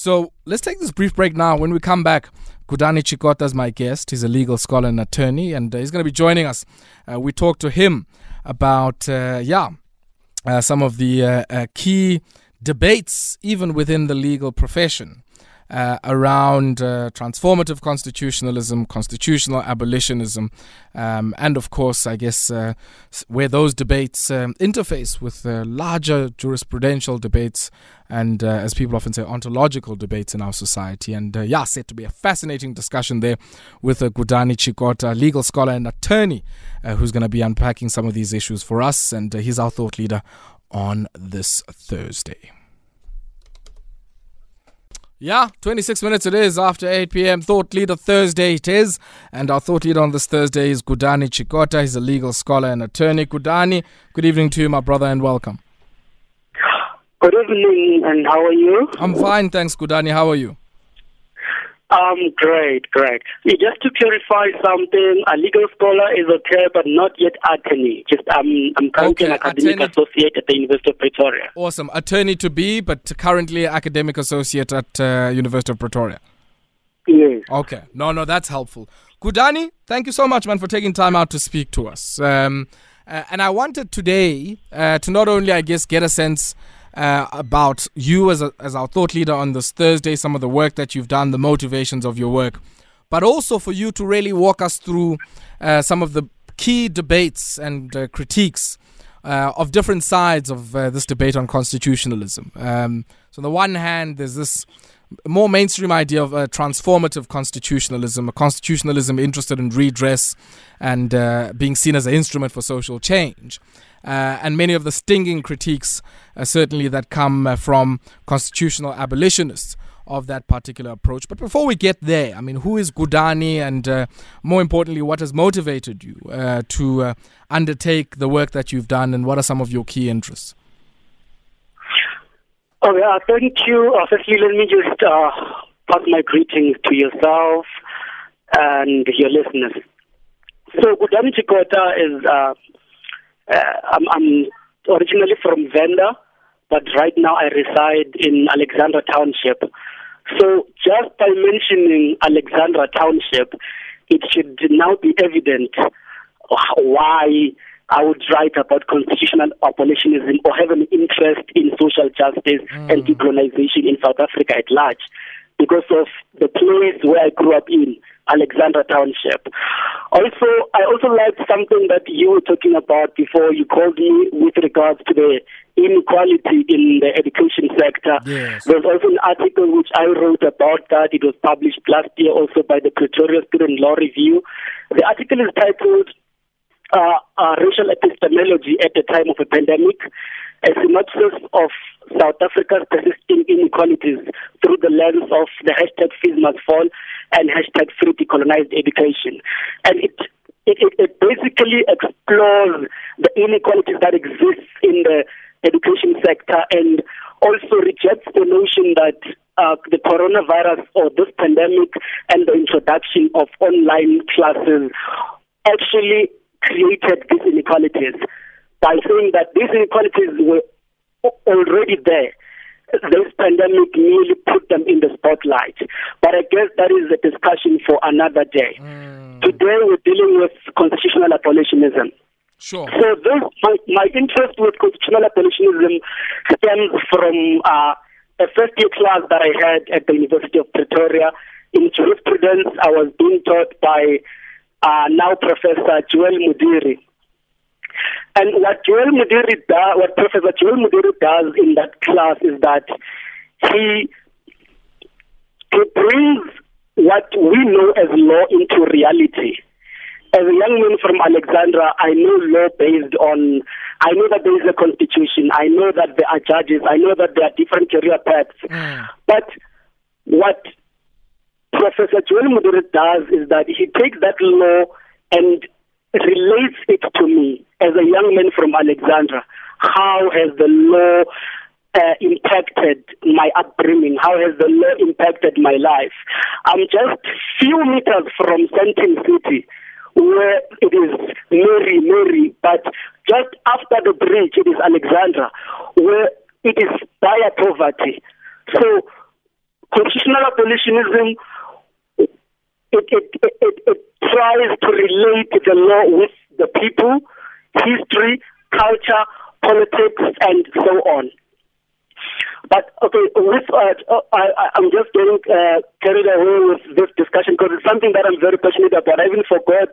So let's take this brief break now. When we come back, Gudani Tshikota is my guest. He's a legal scholar and attorney, and uh, he's going to be joining us. Uh, we talked to him about, uh, yeah, uh, some of the uh, uh, key debates, even within the legal profession uh, around uh, transformative constitutionalism, constitutional abolitionism, um, and of course, I guess, uh, where those debates um, interface with larger jurisprudential debates and, uh, as people often say, ontological debates in our society. And uh, yeah, said to be a fascinating discussion there with uh, Gudani Tshikota, legal scholar and attorney, who's going to be unpacking some of these issues for us. And he's our thought leader on this Thursday. Yeah, 26 minutes it is after 8 p.m. Thought Leader Thursday it is. And our thought leader on this Thursday is Gudani Tshikota. He's a legal scholar and attorney. Gudani, good evening to you, my brother, and welcome. Good evening, and how are you? I'm fine, thanks, Gudani. How are you? Um, great, great. Just to clarify something, a legal scholar is okay, but not yet attorney. Just um, I'm currently okay, an academic attorney. associate at the University of Pretoria. Awesome, attorney to be, but currently academic associate at uh, University of Pretoria. Yes. Okay. No, no, that's helpful. Gudani, thank you so much, man, for taking time out to speak to us. Um, uh, and I wanted today uh, to not only, I guess, get a sense uh, about you as, a, as our thought leader on this Thursday, some of the work that you've done, the motivations of your work, but also for you to really walk us through uh, some of the key debates and uh, critiques uh, of different sides of uh, this debate on constitutionalism. Um, so, on the one hand, there's this more mainstream idea of a transformative constitutionalism, a constitutionalism interested in redress and uh, being seen as an instrument for social change uh, and many of the stinging critiques, uh, certainly that come uh, from constitutional abolitionists of that particular approach. But before we get there, I mean, who is Gudani, and uh, more importantly, what has motivated you uh, to uh, undertake the work that you've done, and what are some of your key interests? Okay, uh, thank you. Uh, firstly, let me just uh, pass my greetings to yourself and your listeners. So, Gudani Tshikota is uh, I'm, I'm originally from Venda, but right now I reside in Alexandra Township. So just by mentioning Alexandra Township, it should now be evident why I would write about constitutional abolitionism or have an interest in social justice mm. and decolonization in South Africa at large because of the place where I grew up in. Alexandra Township. Also, I also liked something that you were talking about before you called me with regards to the inequality in the education sector. Yes. There's also an article which I wrote about that. It was published last year also by the Pretoria Student Law Review. The article is titled uh, uh, Racial Epistemology at the Time of a Pandemic, a synopsis of South Africa's persisting inequalities through the lens of the hashtag fees must fall and hashtag free decolonized education. And it, it, it, basically explores the inequalities that exist in the education sector and also rejects the notion that uh, the coronavirus or this pandemic and the introduction of online classes actually created these inequalities by saying that these inequalities were already there this pandemic merely put them in the spotlight. But I guess that is a discussion for another day. Mm. Today we're dealing with constitutional abolitionism. Sure. So this, my, my interest with constitutional abolitionism stems from uh, a first year class that I had at the University of Pretoria. In jurisprudence, I was being taught by uh, now Professor Joel Modiri. And what Joel Modiri does, what Professor Joel Modiri does in that class is that he he brings what we know as law into reality. As a young man from Alexandra, I know law based on, I know that there is a constitution, I know that there are judges, I know that there are different career paths. Mm. But what Professor Joel Modiri does is that he takes that law and relates it to me as a young man from Alexandra. How has the law uh, impacted my upbringing? How has the law impacted my life? I'm just few meters from Sandton City, where it is Mary, Mary, but just after the bridge, it is Alexandra, where it is dire poverty. So constitutional abolitionism it, it, it, it, tries to relate the law with the people, history, culture, politics, and so on. But okay, with, uh, uh I, am just getting uh, carried away with this discussion because it's something that I'm very passionate about. I even forgot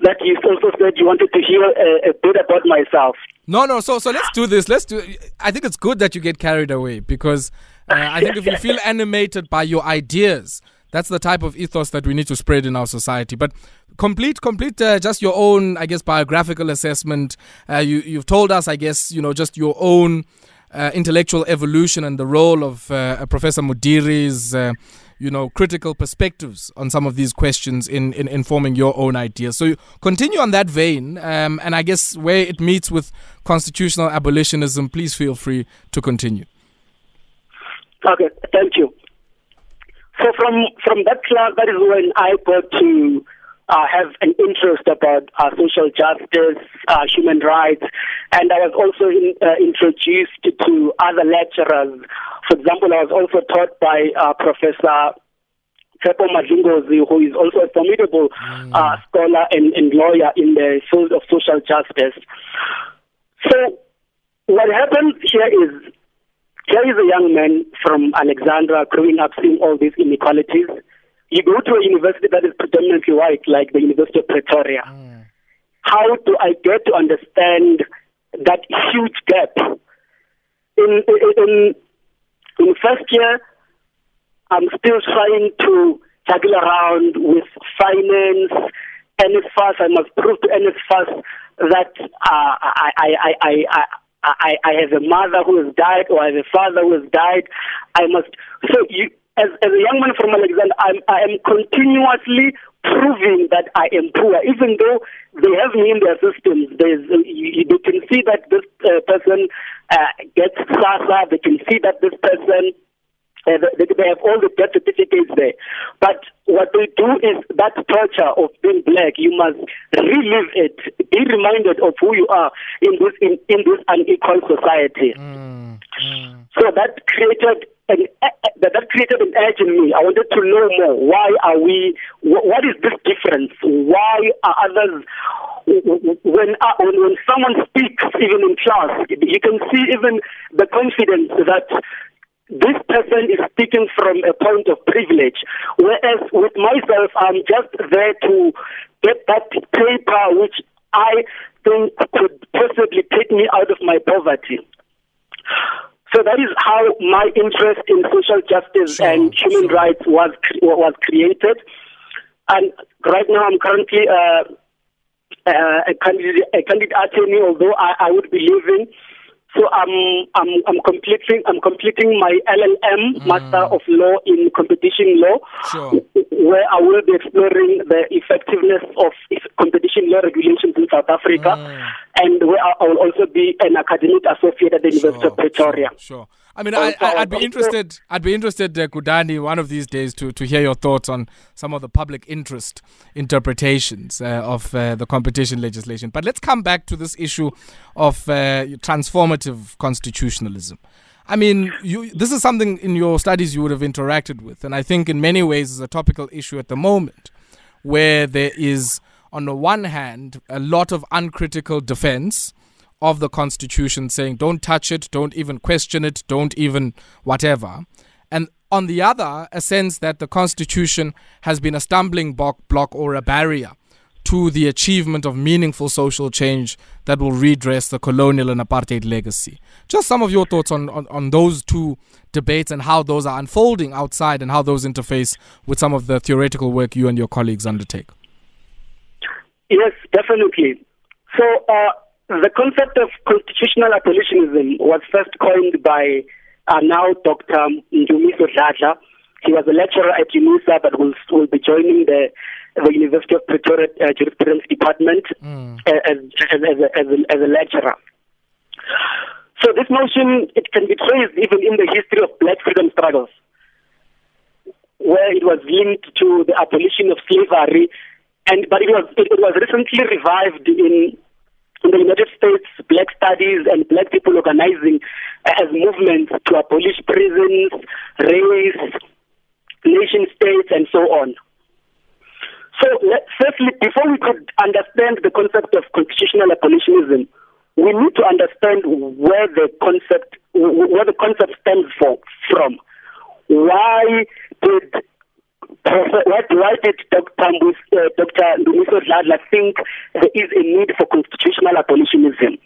that you also said you wanted to hear a, a bit about myself. No, no. So, so let's do this. Let's do. I think it's good that you get carried away because uh, I think if you feel animated by your ideas, that's the type of ethos that we need to spread in our society. But complete, complete, uh, just your own, I guess, biographical assessment. Uh, you, you've told us, I guess, you know, just your own uh, intellectual evolution and the role of uh, Professor Modiri's, uh, you know, critical perspectives on some of these questions in, in informing your own ideas. So continue on that vein, um, and I guess where it meets with constitutional abolitionism, please feel free to continue. Okay, thank you. So from from that class, that is when I got to uh, have an interest about uh, social justice, uh, human rights, and I was also in, uh, introduced to other lecturers. For example, I was also taught by uh, Professor Tshepo Madlingozi, who is also a formidable mm. Uh, scholar and, and lawyer in the field of social justice. So, what happens here is here is a young man from Alexandra growing up seeing all these inequalities you go to a university that is predominantly white, like the University of Pretoria. Mm. How do I get to understand that huge gap? In, in, in first year, I'm still trying to juggle around with finance, NSFAS. I must prove to NSFAS that uh, I, I, I, I, I, I have a mother who has died or I have a father who has died. I must. So you, as, as a young man from Alexandra, I'm, I am continuously proving that I am poor, even though they have me in their systems. There's, uh, you, they can see that this uh, person uh, gets SASSA, they can see that this person uh, they, they have all the death certificates there. But what they do is that torture of being black, you must relive it, be reminded of who you are in this in, in this unequal society. Mm, mm. So that created and that, that created an edge in me. I wanted to know more. Why are we? What is this difference? Why are others? When uh, when when someone speaks, even in class, you can see even the confidence that this person is speaking from a point of privilege. Whereas with myself, I'm just there to get that paper which I think could possibly take me out of my poverty. So that is how my interest in social justice sure, and human sure. rights was was created. And right now, I'm currently uh, uh, a candidate, a candidate attorney, although I, I would be leaving so I'm I'm I'm completing I'm completing my LLM mm. Master of Law in Competition Law, sure. where I will be exploring the effectiveness of competition law regulations in South Africa, mm. And I will also be an academic associate at the sure, University of Pretoria. Sure. sure. I mean, I, I, would be interested. I'd be interested, uh, Gudani, one of these days to, to hear your thoughts on some of the public interest interpretations uh, of uh, the competition legislation. But let's come back to this issue of uh, transformative constitutionalism. I mean, you, this is something in your studies you would have interacted with, and I think in many ways is a topical issue at the moment, where there is, on the one hand, a lot of uncritical defense of the Constitution saying don't touch it, don't even question it, don't even whatever. And on the other, a sense that the Constitution has been a stumbling block, block or a barrier to the achievement of meaningful social change that will redress the colonial and apartheid legacy. Just some of your thoughts on, on, on, those two debates and how those are unfolding outside and how those interface with some of the theoretical work you and your colleagues undertake. Yes, definitely. So, uh, the concept of constitutional abolitionism was first coined by uh, now Dr. Ndumiso Dladla. He was a lecturer at UNISA, but will, will be joining the, the University of Pretoria uh, Jurisprudence Department mm. as, as, as, a, as, a, as a lecturer. So this notion, it can be traced even in the history of black freedom struggles, where it was linked to the abolition of slavery, and but it was it was recently revived in in the United States, black studies and black people organizing as movements to abolish prisons, race, nation states and so on. So, firstly, before we could understand the concept of constitutional abolitionism, we need to understand where the concept where the concept stems for, from. Why did why, did Dr. uh, Dr. Dladla think there is a need for constitutional abolitionism?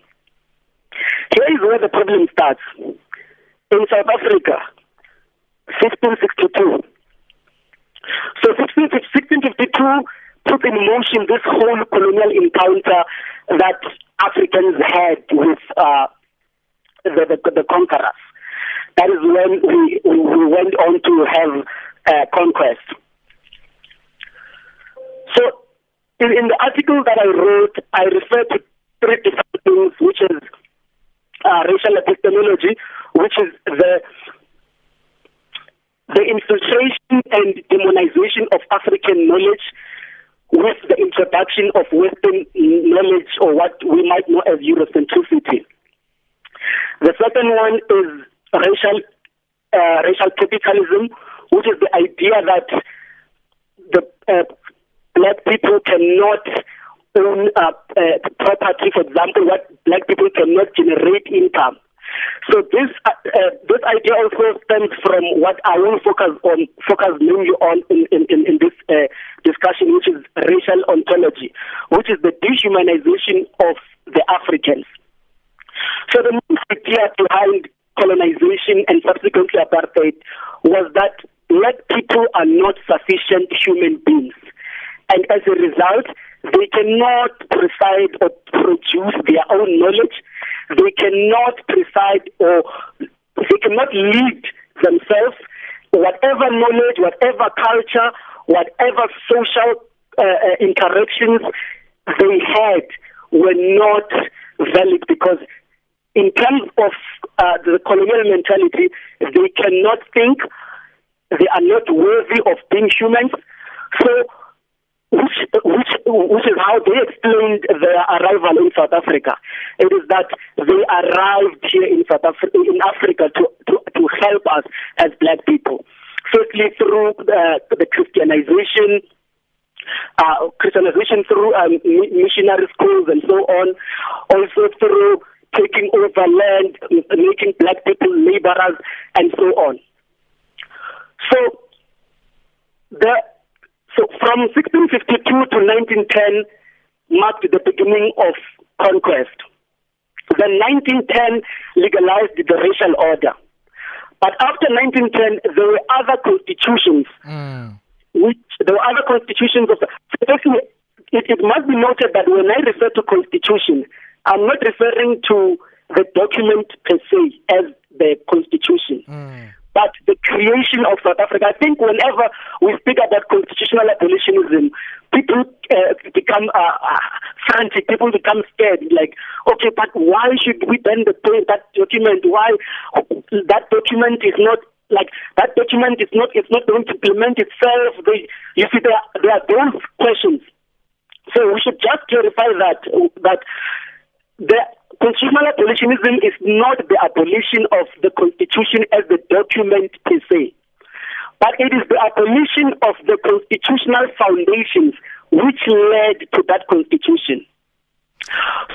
Here is where the problem starts. In South Africa, 1662. So 1652 put in motion this whole colonial encounter that Africans had with uh, the, the, the, conquerors. That is when we, we went on to have uh, conquest. So, in, in, the article that I wrote, I refer to three different things, which is uh, racial epistemology, which is the the infiltration and demonization of African knowledge with the introduction of Western knowledge or what we might know as Eurocentricity. The second one is racial uh, racial capitalism, which is the idea that the uh, black people cannot own property, for example, what black people cannot generate income. So this uh, uh, this idea also stems from what I will focus on, focus mainly on in, in, in this uh, discussion, which is racial ontology, which is the dehumanization of the Africans. So the main idea behind colonization and subsequently apartheid was that black people are not sufficient human beings. And as a result, they cannot preside or produce their own knowledge they cannot preside or they cannot lead themselves. Whatever knowledge, whatever culture, whatever social uh, uh, interactions they had were not valid because in terms of uh, the colonial mentality, they cannot think, they are not worthy of being humans. So which, which, which is how they explained their arrival in South Africa. It is that they arrived here in South in Africa to, to, to help us as black people. Firstly, through uh, the Christianization, uh, Christianization through um, missionary schools and so on, also through taking over land, making black people laborers, and so on. So, the so from 1652 to 1910 marked the beginning of conquest. Then 1910 legalized the racial order. But after 1910, there were other constitutions, mm. which there were other constitutions of. It, it must be noted that when I refer to constitution, I'm not referring to the document per se as the constitution. Mm but the creation of South Africa. I think whenever we speak about constitutional abolitionism, people uh, become uh, uh, frantic, people become scared. Like, okay, but why should we then deploy that document? Why that document is not like that document is not it's not going to implement itself. They, you see, there there are those questions. So we should just clarify that that the Constitutional abolitionism is not the abolition of the Constitution as the document per se, but it is the abolition of the constitutional foundations which led to that Constitution.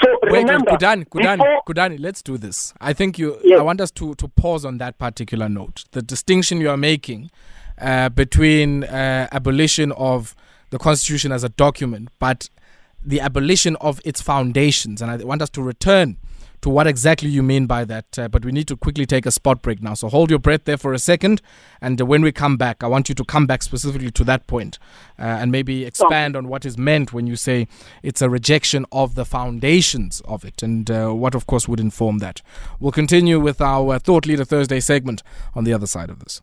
So wait, remember, wait, Gudani, Gudani, before, Gudani, let's do this. I think you. Yes. I want us to to pause on that particular note. The distinction you are making uh, between uh, abolition of the Constitution as a document, but the abolition of its foundations. And I want us to return to what exactly you mean by that. Uh, but we need to quickly take a spot break now. So hold your breath there for a second. And uh, when we come back, I want you to come back specifically to that point, uh, and maybe expand on what is meant when you say it's a rejection of the foundations of it and uh, what, of course, would inform that. We'll continue with our Thought Leader Thursday segment on the other side of this.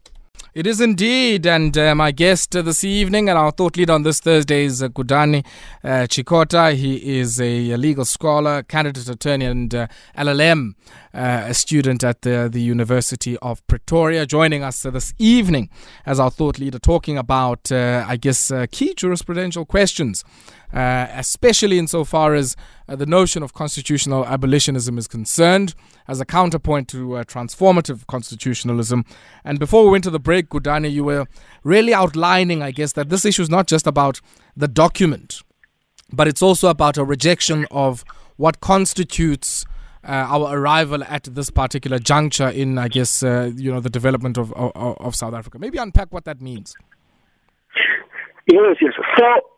It is indeed, and uh, my guest uh, this evening and our thought leader on this Thursday is uh, Gudani uh, Tshikota. He is a, a, legal scholar, candidate attorney, and uh, LLM uh, a student at the, the University of Pretoria, joining us this evening as our thought leader, talking about, I guess, key jurisprudential questions uh, especially insofar as uh, the notion of constitutional abolitionism is concerned, as a counterpoint to uh, transformative constitutionalism. And before we went to the break, Gudani, you were really outlining, I guess, that this issue is not just about the document, but it's also about a rejection of what constitutes uh, our arrival at this particular juncture in, I guess, uh, you know, the development of, of, of South Africa. Maybe unpack what that means. Yes, yes. So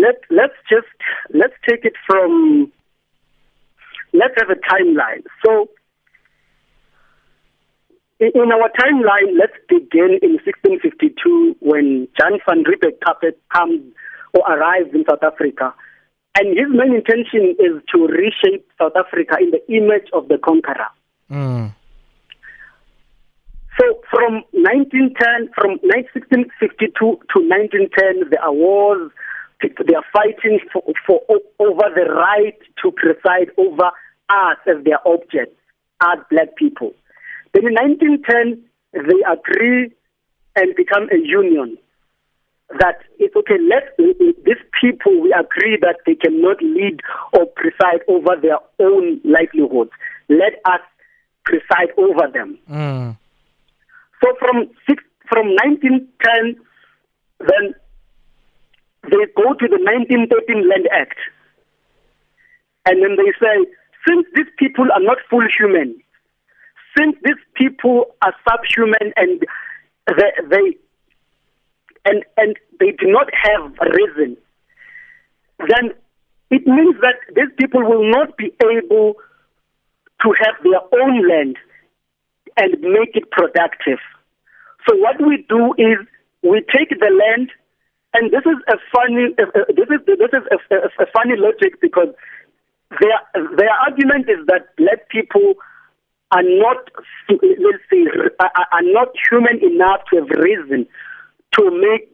let let's just let's take it from let's have a timeline. So in our timeline, let's begin in 1652 when Jan van Riebeeck comes or arrives in South Africa and his main intention is to reshape South Africa in the image of the conqueror. Mm. So from 1910, from 1652 to 1910, there are wars. They are fighting for, for over the right to preside over us as their object, as black people. Then in 1910, they agree and become a union that it's okay, let these people, we agree that they cannot lead or preside over their own livelihoods. Let us preside over them. Mm. So from six, from 1910, then they go to the 1913 Land Act. And then they say, since these people are not full human, since these people are subhuman and they, they and, and they do not have reason, then it means that these people will not be able to have their own land and make it productive. So what we do is we take the land, and this is a funny uh, uh this is this is a, a, a funny logic because their their argument is that black people are not let's say are not human enough to have reason to make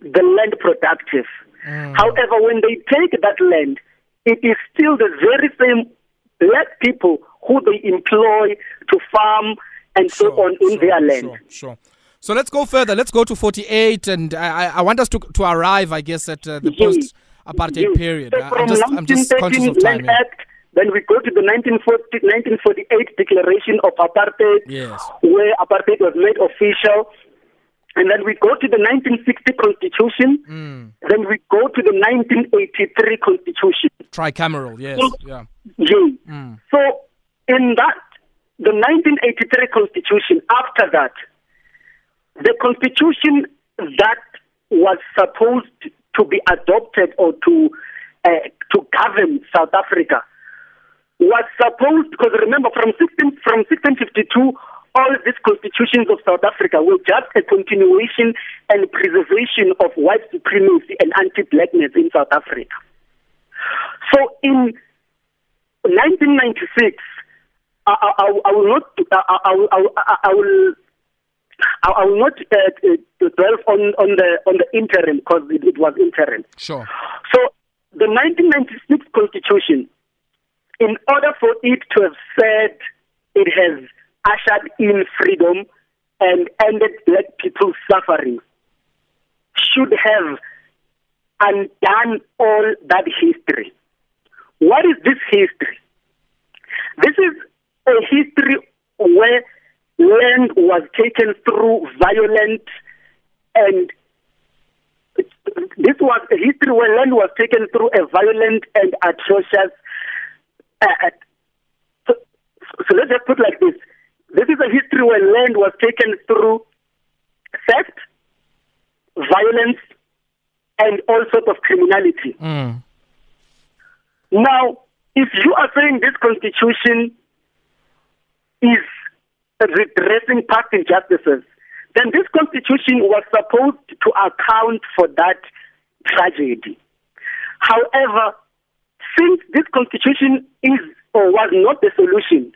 the land productive. Mm. However, when they take that land, it is still the very same black people who they employ to farm and sure, so on in sure, their land. Sure, sure. So let's go further. Let's go to 48, and I, I want us to, to arrive, I guess, at uh, the post apartheid period. So I'm, just, I'm just conscious of time. Act, then we go to the 1940, 1948 Declaration of Apartheid, yes. where apartheid was made official. And then we go to the 1960 Constitution. Mm. Then we go to the 1983 Constitution. Tricameral, yes. So, yeah. yeah. Mm. So in that, the 1983 Constitution, after that, the Constitution that was supposed to be adopted or to uh, to govern South Africa was supposed because remember from 16 from 1652 all these constitutions of South Africa were just a continuation and preservation of white supremacy and anti-blackness in South Africa. So in 1996, I, I, I will not, I, I, I will, I will not uh, dwell on, on the on the interim because it, it was interim. Sure. So the 1996 Constitution, in order for it to have said it has ushered in freedom and ended black people's suffering should have undone all that history. What is this history? This is a history where land was taken through violent and this was a history where land was taken through a violent and atrocious. Uh, so, so let's just put like this: this is a history where land was taken through theft, violence, and all sorts of criminality. Mm. Now, if you are saying this constitution is redressing past injustices, then this constitution was supposed to account for that tragedy. However, since this constitution is or was not the solution,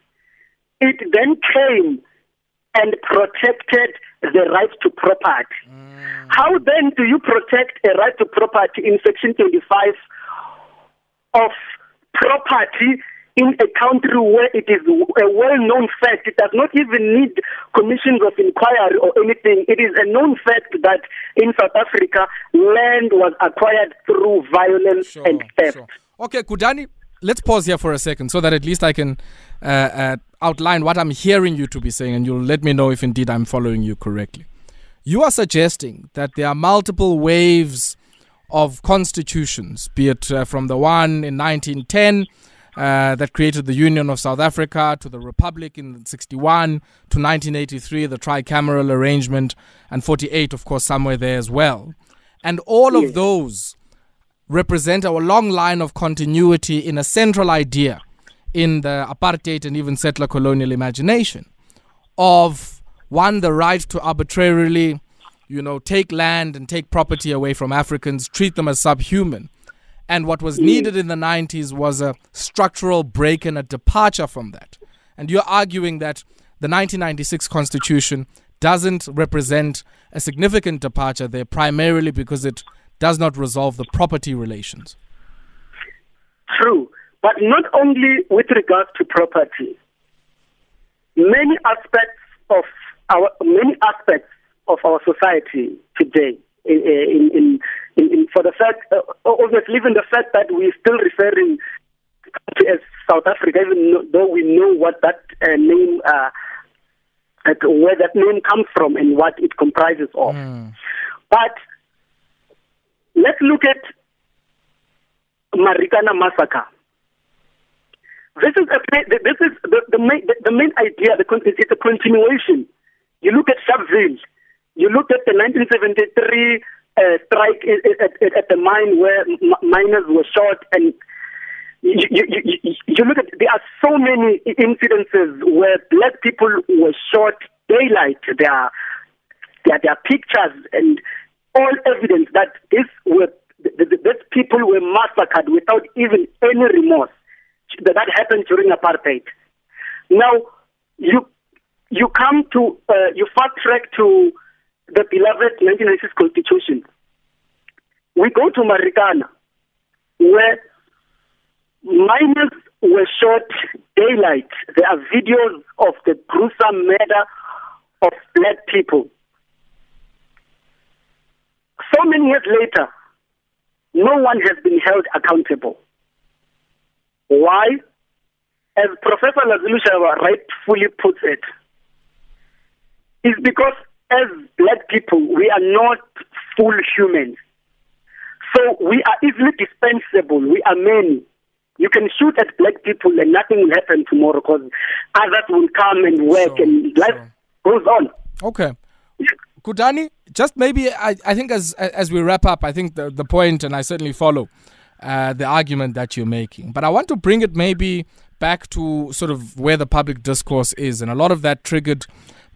it then came and protected the right to property. Mm. How then do you protect a right to property in Section 25 of property in a country where it is a well-known fact. It does not even need commissions of inquiry or anything. It is a known fact that in South Africa, land was acquired through violence sure, and theft. Sure. Okay, Gudani, let's pause here for a second so that at least I can uh, uh, outline what I'm hearing you to be saying, and you'll let me know if indeed I'm following you correctly. You are suggesting that there are multiple waves of constitutions, be it uh, from the one in 1910 uh, that created the Union of South Africa to the Republic in 61 to 1983, the tricameral arrangement, and 48, of course, somewhere there as well. And all yes. of those represent our long line of continuity in a central idea in the apartheid and even settler colonial imagination of one, the right to arbitrarily, you know, take land and take property away from Africans, treat them as subhuman. And what was mm. needed in the 90s was a structural break and a departure from that. And you're arguing that the 1996 Constitution doesn't represent a significant departure there, primarily because it does not resolve the property relations. True, but not only with regard to property. Many aspects of our many aspects of our society today, in, in, in, in for the fact, uh, obviously, even the fact that we're still referring to as South Africa, even though we know what that uh, name, uh, where that name comes from and what it comprises of. Mm. But Let's look at Marikana massacre. This is a, this is the, the main the main idea. The it's a continuation. You look at Sharpeville. You look at the 1973 uh, strike at, at, at, the mine where miners were shot, and you, you, you, you look at there are so many incidences where black people were shot daylight. There are there, there are pictures and all evidence that this were that people were massacred without even any remorse. That happened during apartheid. Now you you come to uh, you fast track to the beloved 1996 constitution. We go to Marikana, where miners were shot daylight. There are videos of the gruesome murder of black people. So many years later, no one has been held accountable. Why? As Professor Lazulu rightfully puts it, is because as black people, we are not full humans. So we are easily dispensable. We are many. You can shoot at black people and nothing will happen tomorrow because others will come and work and life goes on. Okay. Gudani, just maybe I, I think as as we wrap up, I think the, the point, and I certainly follow uh, the argument that you're making, but I want to bring it maybe back to sort of where the public discourse is, and a lot of that triggered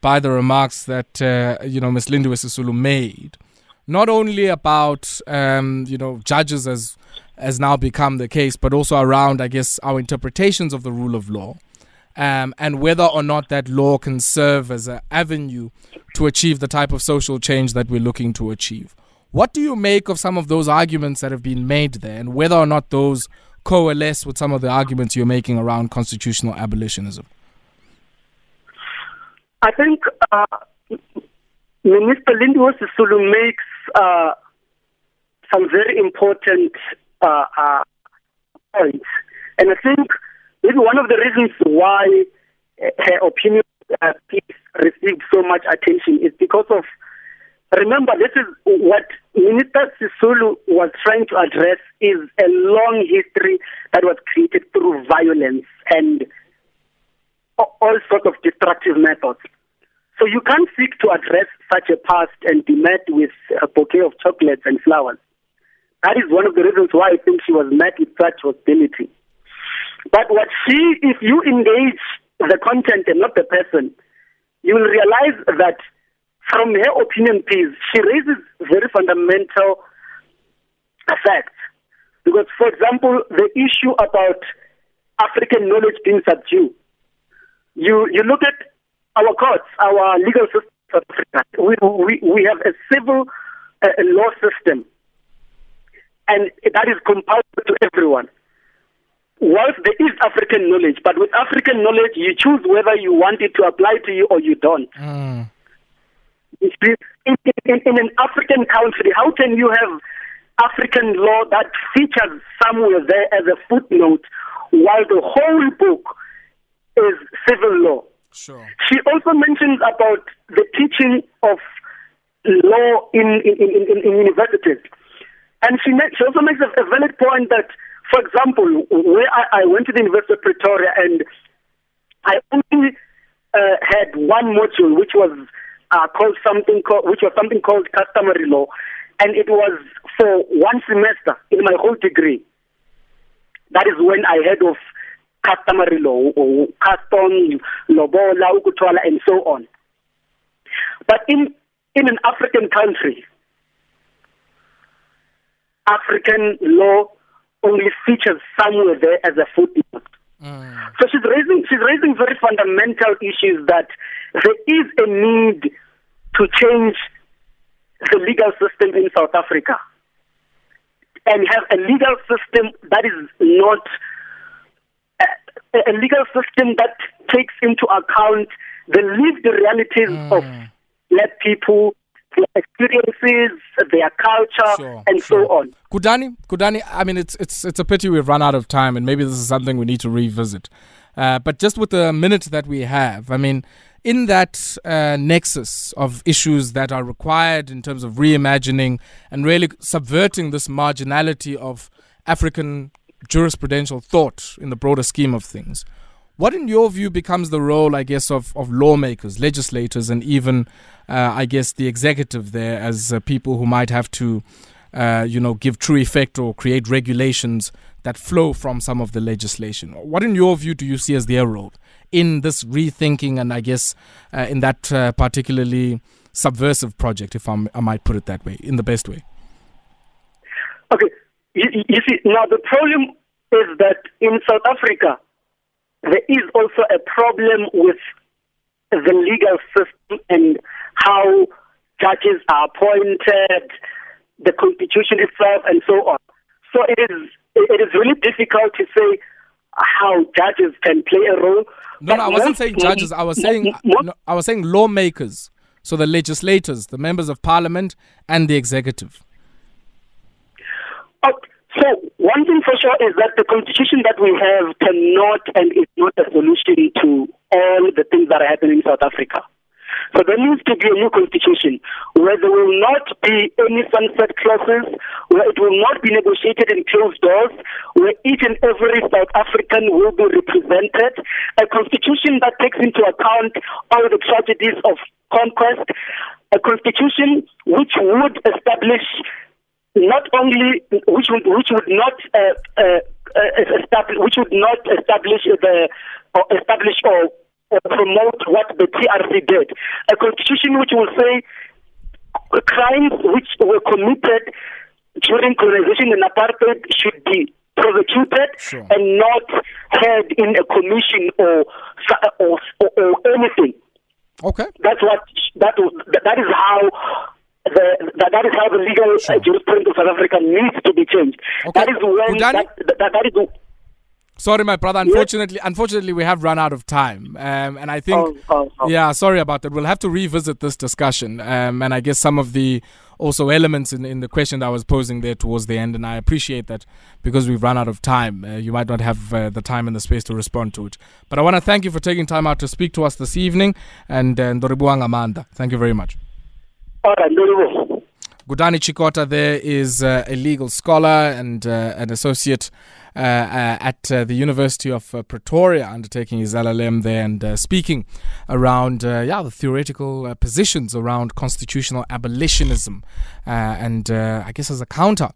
by the remarks that uh, you know Ms. Lindiwe Sisulu made, not only about um, you know judges as has now become the case, but also around I guess our interpretations of the rule of law um, and whether or not that law can serve as an avenue to achieve the type of social change that we're looking to achieve. What do you make of some of those arguments that have been made there, and whether or not those coalesce with some of the arguments you're making around constitutional abolitionism? I think uh, Minister Lindiwe Sisulu makes uh, some very important uh, uh, points, and I think Maybe one of the reasons why her opinion received so much attention is because of, remember, this is what Minister Sisulu was trying to address is a long history that was created through violence and all sorts of destructive methods. So you can't seek to address such a past and be met with a bouquet of chocolates and flowers. That is one of the reasons why I think she was met with such hostility. But what she, if you engage the content and not the person, you will realize that from her opinion piece, she raises very fundamental facts. Because, for example, the issue about African knowledge being subdued, you, you look at our courts, our legal system, we, we, we have a civil uh, law system, and that is compulsory to everyone. whilst there is African knowledge, but with African knowledge, you choose whether you want it to apply to you or you don't. Mm. In, in, in an African country, how can you have African law that features somewhere there as a footnote while the whole book is civil law? Sure. She also mentions about the teaching of law in, in, in, in, universities. And she, she also makes a, a valid point that, for example, where I, I went to the University of Pretoria and I only uh, had one module which was uh, called something called, which was something called customary law, and it was for one semester in my whole degree. That is when I heard of customary law, or custom, lobola, ukutwala, and so on. But in in an African country, African law only features somewhere there as a footnote. Mm. So she's raising she's raising very fundamental issues that there is a need to change the legal system in South Africa and have a legal system that is not a, legal system that takes into account the lived realities mm. of black people their experiences, their culture, sure, and sure. so on. Gudani, Gudani, I mean, it's it's it's a pity we've run out of time, and maybe this is something we need to revisit. Uh, but just with the minute that we have, I mean, in that uh, nexus of issues that are required in terms of reimagining and really subverting this marginality of African jurisprudential thought in the broader scheme of things. What, in your view, becomes the role, I guess, of, of lawmakers, legislators, and even, uh, I guess, the executive there as uh, people who might have to, uh, you know, give true effect or create regulations that flow from some of the legislation? What, in your view, do you see as their role in this rethinking and, I guess, uh, in that uh, particularly subversive project, if I'm, i might put it that way, in the best way? Okay. You, you see, now the problem is that in South Africa, there is also a problem with the legal system and how judges are appointed, the constitution itself, and so on. So it is it is really difficult to say how judges can play a role. No, no I wasn't saying judges. I was saying no, I was saying lawmakers. So the legislators, the members of parliament, and the executive. Oh, so one thing for sure is that the constitution that we have cannot and is not a solution to all the things that are happening in South Africa. So there needs to be a new constitution where there will not be any sunset clauses, where it will not be negotiated in closed doors, where each and every South African will be represented, a constitution that takes into account all the tragedies of conquest, a constitution which would establish not only which would which would not uh, uh, uh, establish which would not establish the or establish or, or promote what the TRC did. A constitution which will say crimes which were committed during colonization and apartheid should be prosecuted sure. and not held in a commission or or, or, or anything. Okay. That's what that that is how the, that, that is how the legal sure. jurisprudence of South Africa needs to be changed. Okay. That is when that, that, that is. Sorry, my brother. Unfortunately, yes. unfortunately, we have run out of time, um, and I think, oh, oh, oh. yeah, sorry about that. We'll have to revisit this discussion, um, and I guess some of the also elements in, in the question that I was posing there towards the end, and I appreciate that because we've run out of time. Uh, you might not have uh, the time and the space to respond to it, but I want to thank you for taking time out to speak to us this evening, and uh, Amanda. Thank you very much. Gudani Tshikota there is uh, a legal scholar and uh, an associate uh, uh at uh, the University of uh, Pretoria, undertaking his LLM there and speaking around yeah the theoretical positions around constitutional abolitionism, and I guess as a counter.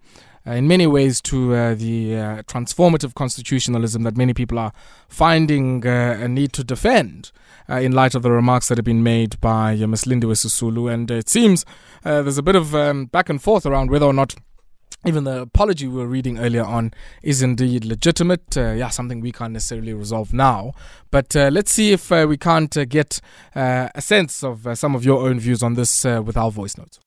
In many ways, to the transformative constitutionalism that many people are finding a need to defend uh, in light of the remarks that have been made by uh, Ms. Lindiwe Sisulu. And it seems uh, there's a bit of um, back and forth around whether or not even the apology we were reading earlier on is indeed legitimate. Uh, yeah, something we can't necessarily resolve now. But uh, let's see if uh, we can't uh, get uh, a sense of uh, some of your own views on this with our voice notes.